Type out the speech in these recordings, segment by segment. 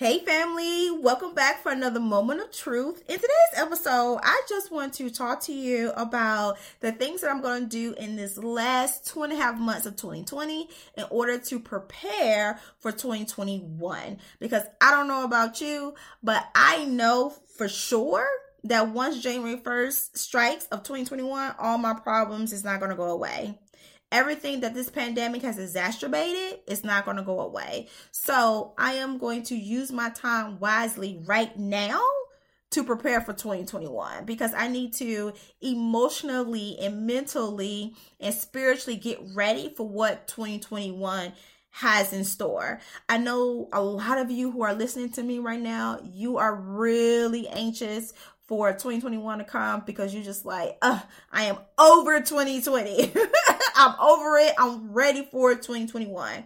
Hey, family, welcome back for another moment of truth. In today's episode, I just want to talk to you about the things that I'm going to do in this last two and a half months of 2020 in order to prepare for 2021. Because I don't know about you, but I know for sure that once January 1st strikes of 2021, all my problems is not going to go away everything that this pandemic has exacerbated is not going to go away. So I am going to use my time wisely right now to prepare for 2021 because I need to emotionally and mentally and spiritually get ready for what 2021 has in store. I know a lot of you who are listening to me right now, you are really anxious for 2021 to come because you're just like, I am over 2020. I'm over it. I'm ready for 2021.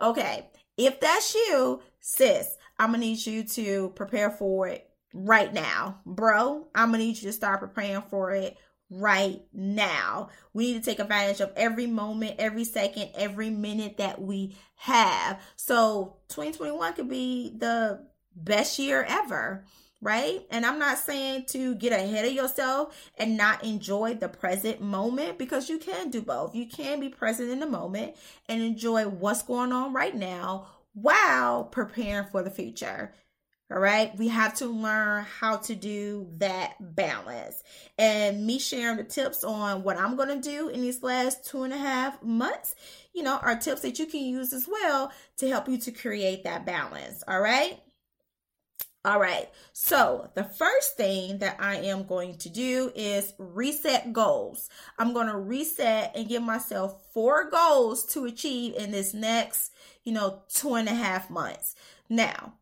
Okay. If that's you, sis, I'm gonna need you to prepare for it right now. Bro, I'm gonna need you to start preparing for it right now. We need to take advantage of every moment, every second, every minute that we have. So 2021 could be the best year ever right? And I'm not saying to get ahead of yourself and not enjoy the present moment because you can do both. You can be present in the moment and enjoy what's going on right now while preparing for the future. All right, we have to learn how to do that balance. And me sharing the tips on what I'm going to do in these last two and a half months, you know, are tips that you can use as well to help you to create that balance. All right. All right. So, the first thing that I am going to do is reset goals. I'm going to reset and give myself four goals to achieve in this next, you know, two and a half months. Now,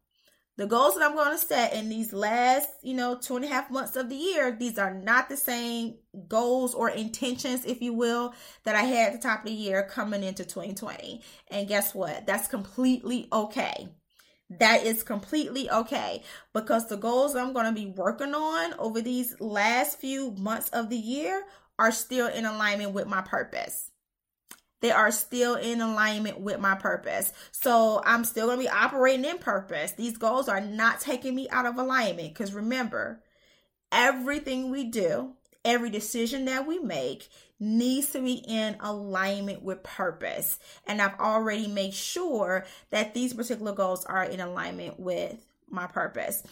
the goals that I'm going to set in these last, you know, two and a half months of the year, these are not the same goals or intentions, if you will, that I had at the top of the year coming into 2020. And guess what? That's completely okay that is completely okay because the goals I'm going to be working on over these last few months of the year are still in alignment with my purpose. They are still in alignment with my purpose. So I'm still going to be operating in purpose. These goals are not taking me out of alignment because remember, everything we do, every decision that we make needs to be in alignment with purpose. And I've already made sure that these particular goals are in alignment with my purpose.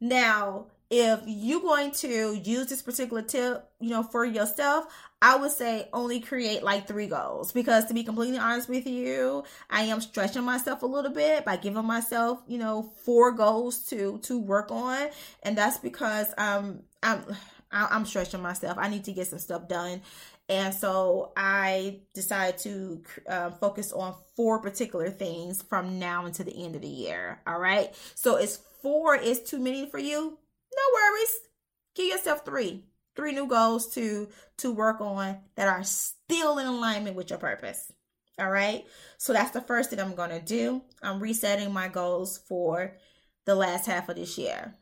Now, if you're going to use this particular tip, you know, for yourself, I would say only create like three goals because to be completely honest with you, I am stretching myself a little bit by giving myself, you know, four goals to to work on, and that's because um I'm I'm stretching myself. I need to get some stuff done, and so I decided to uh, focus on four particular things from now until the end of the year. All right. So it's four is too many for you? No worries. Give yourself three. Three new goals to to work on that are still in alignment with your purpose. All right. So that's the first thing I'm going to do. I'm resetting my goals for the last half of this year.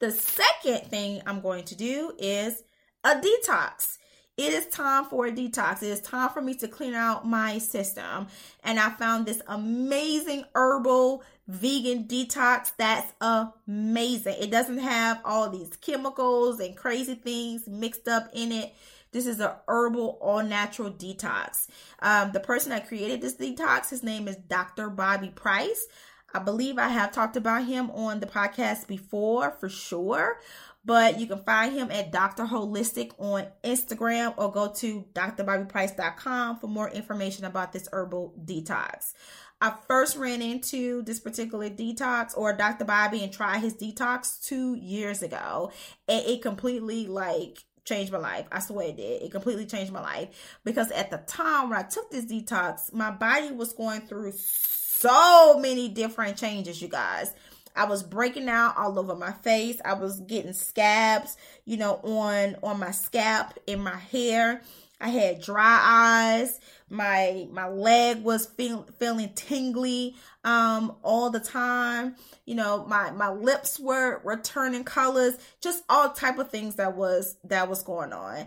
The second thing I'm going to do is a detox it is time for a detox. It is time for me to clean out my system. And I found this amazing herbal vegan detox that's amazing. It doesn't have all these chemicals and crazy things mixed up in it. This is a herbal, all natural detox. Um, the person that created this detox, his name is Dr. Bobby Price. I believe I have talked about him on the podcast before for sure but you can find him at Dr. Holistic on Instagram or go to drbobbyprice.com for more information about this herbal detox. I first ran into this particular detox or Dr. Bobby and tried his detox two years ago, and it completely like changed my life. I swear it did. It completely changed my life because at the time when I took this detox, my body was going through so many different changes, you guys. I was breaking out all over my face. I was getting scabs, you know, on on my scalp, in my hair. I had dry eyes. My my leg was feel, feeling tingly um all the time. You know, my my lips were were turning colors. Just all type of things that was that was going on.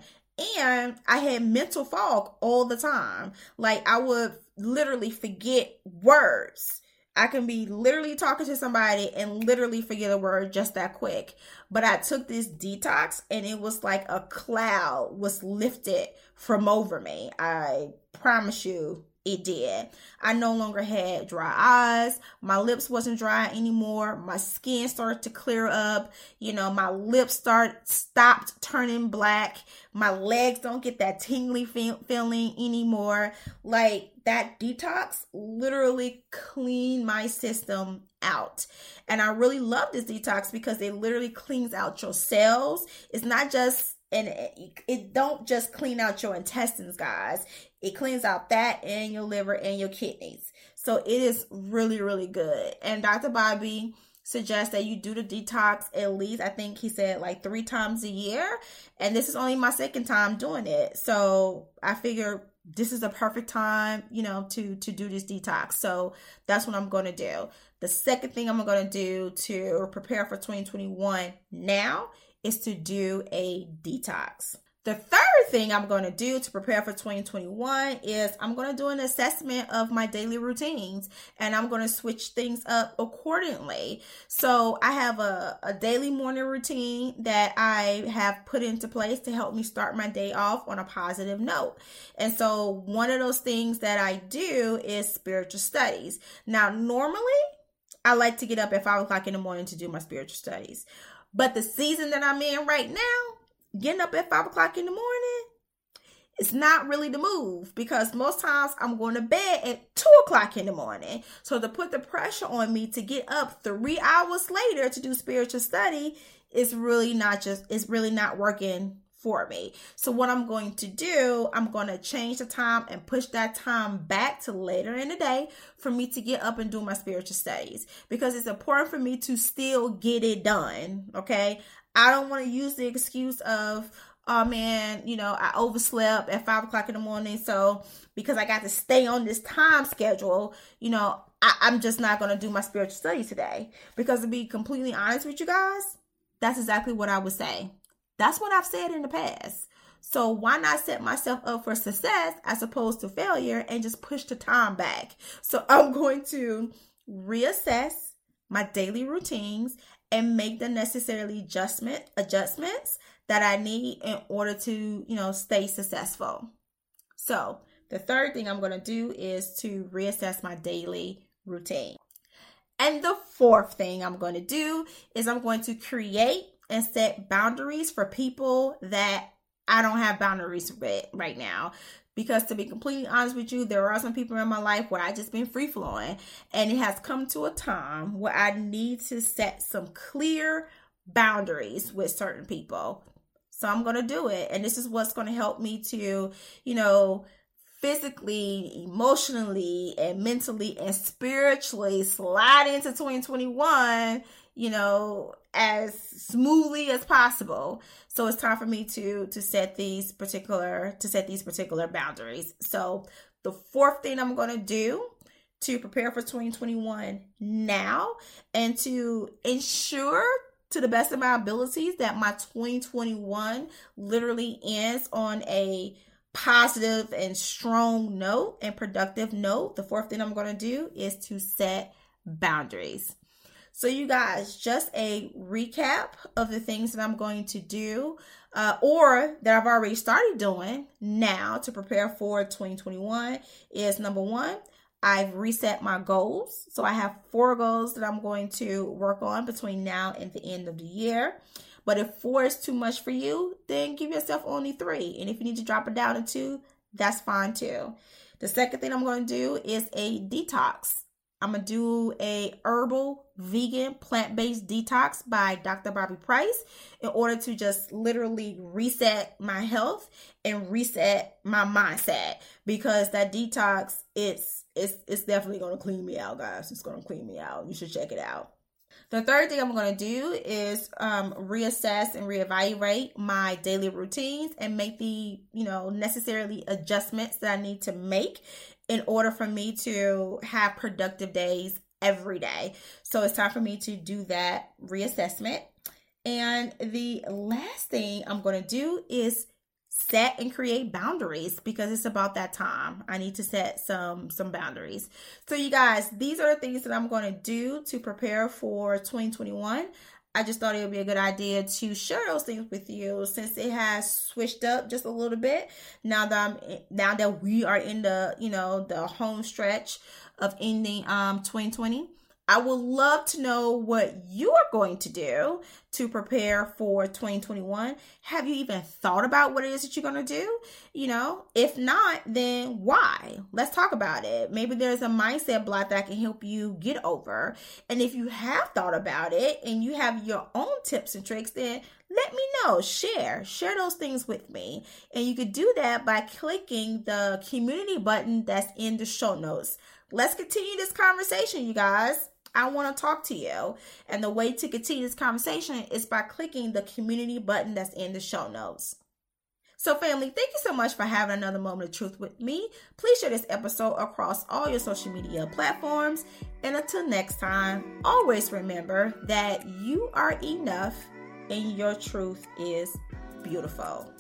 And I had mental fog all the time. Like I would literally forget words I can be literally talking to somebody and literally forget a word just that quick. But I took this detox and it was like a cloud was lifted from over me. I promise you it did. I no longer had dry eyes. My lips wasn't dry anymore. My skin started to clear up. You know, my lips start stopped turning black. My legs don't get that tingly feel, feeling anymore. Like that detox literally cleaned my system out. And I really love this detox because it literally cleans out your cells. It's not just and it, it, don't just clean out your intestines guys. It cleans out that and your liver and your kidneys. So it is really really good. And dr bobby suggests that you do the detox at least i think he said like three times a year. And this is only my second time doing it. So i figure this is a perfect time you know to to do this detox. So that's what i'm going to do. The second thing i'm going to do to prepare for 2021 now is to do a detox. The third thing I'm going to do to prepare for 2021 is I'm going to do an assessment of my daily routines and I'm going to switch things up accordingly. So I have a, a daily morning routine that I have put into place to help me start my day off on a positive note. And so one of those things that I do is spiritual studies. Now, normally I like to get up at five o'clock in the morning to do my spiritual studies. But the season that I'm in right now, getting up at five o'clock in the morning, it's not really the move because most times I'm going to bed at two o'clock in the morning. So to put the pressure on me to get up three hours later to do spiritual study it's really not just, it's really not working for me. So what I'm going to do, I'm going to change the time and push that time back to later in the day for me to get up and do my spiritual studies because it's important for me to still get it done. Okay. I don't want to use the excuse of, oh man, you know, I overslept at five o'clock in the morning. So because I got to stay on this time schedule, you know, I, I'm just not going to do my spiritual study today. Because to be completely honest with you guys, that's exactly what I would say. That's what I've said in the past. So why not set myself up for success as opposed to failure and just push the time back? So I'm going to reassess my daily routines and make the necessary adjustment adjustments that I need in order to, you know, stay successful. So, the third thing I'm going to do is to reassess my daily routine. And the fourth thing I'm going to do is I'm going to create and set boundaries for people that I don't have boundaries with right now. Because to be completely honest with you, there are some people in my life where I just been free flowing, and it has come to a time where I need to set some clear boundaries with certain people. So I'm going to do it. And this is what's going to help me to, you know, physically, emotionally, and mentally and spiritually slide into 2021 you know, as smoothly as possible. So it's time for me to to set these particular to set these particular boundaries. So the fourth thing I'm going to do to prepare for 2021 now and to ensure to the best of my abilities that my 2021 literally ends on a positive and strong note and productive note. The fourth thing I'm going to do is to set boundaries. So, you guys, just a recap of the things that I'm going to do uh, or that I've already started doing now to prepare for 2021 is number one, I've reset my goals. So, I have four goals that I'm going to work on between now and the end of the year. But if four is too much for you, then give yourself only three. And if you need to drop it down to two, that's fine too. The second thing I'm going to do is a detox. I'm gonna do a herbal vegan plant-based detox by Dr. Bobby Price in order to just literally reset my health and reset my mindset because that detox it's it's it's definitely gonna clean me out, guys. It's gonna clean me out. You should check it out. The third thing I'm going to do is um, reassess and reevaluate my daily routines and make the you know necessarily adjustments that I need to make in order for me to have productive days every day. So it's time for me to do that reassessment. And the last thing I'm going to do is set and create boundaries because it's about that time. I need to set some some boundaries. So you guys, these are the things that I'm going to do to prepare for 2021. I just thought it would be a good idea to share those things with you since it has switched up just a little bit now that I'm now that we are in the you know the home stretch of ending um 2020 I would love to know what you are going to do to prepare for 2021. Have you even thought about what it is that you're going to do? You know, if not, then why? Let's talk about it. Maybe there's a mindset block that can help you get over. And if you have thought about it and you have your own tips and tricks, then let me know. Share. Share those things with me. And you could do that by clicking the community button that's in the show notes. Let's continue this conversation, you guys. I want to talk to you. And the way to continue this conversation is by clicking the community button that's in the show notes. So, family, thank you so much for having another moment of truth with me. Please share this episode across all your social media platforms. And until next time, always remember that you are enough and your truth is beautiful.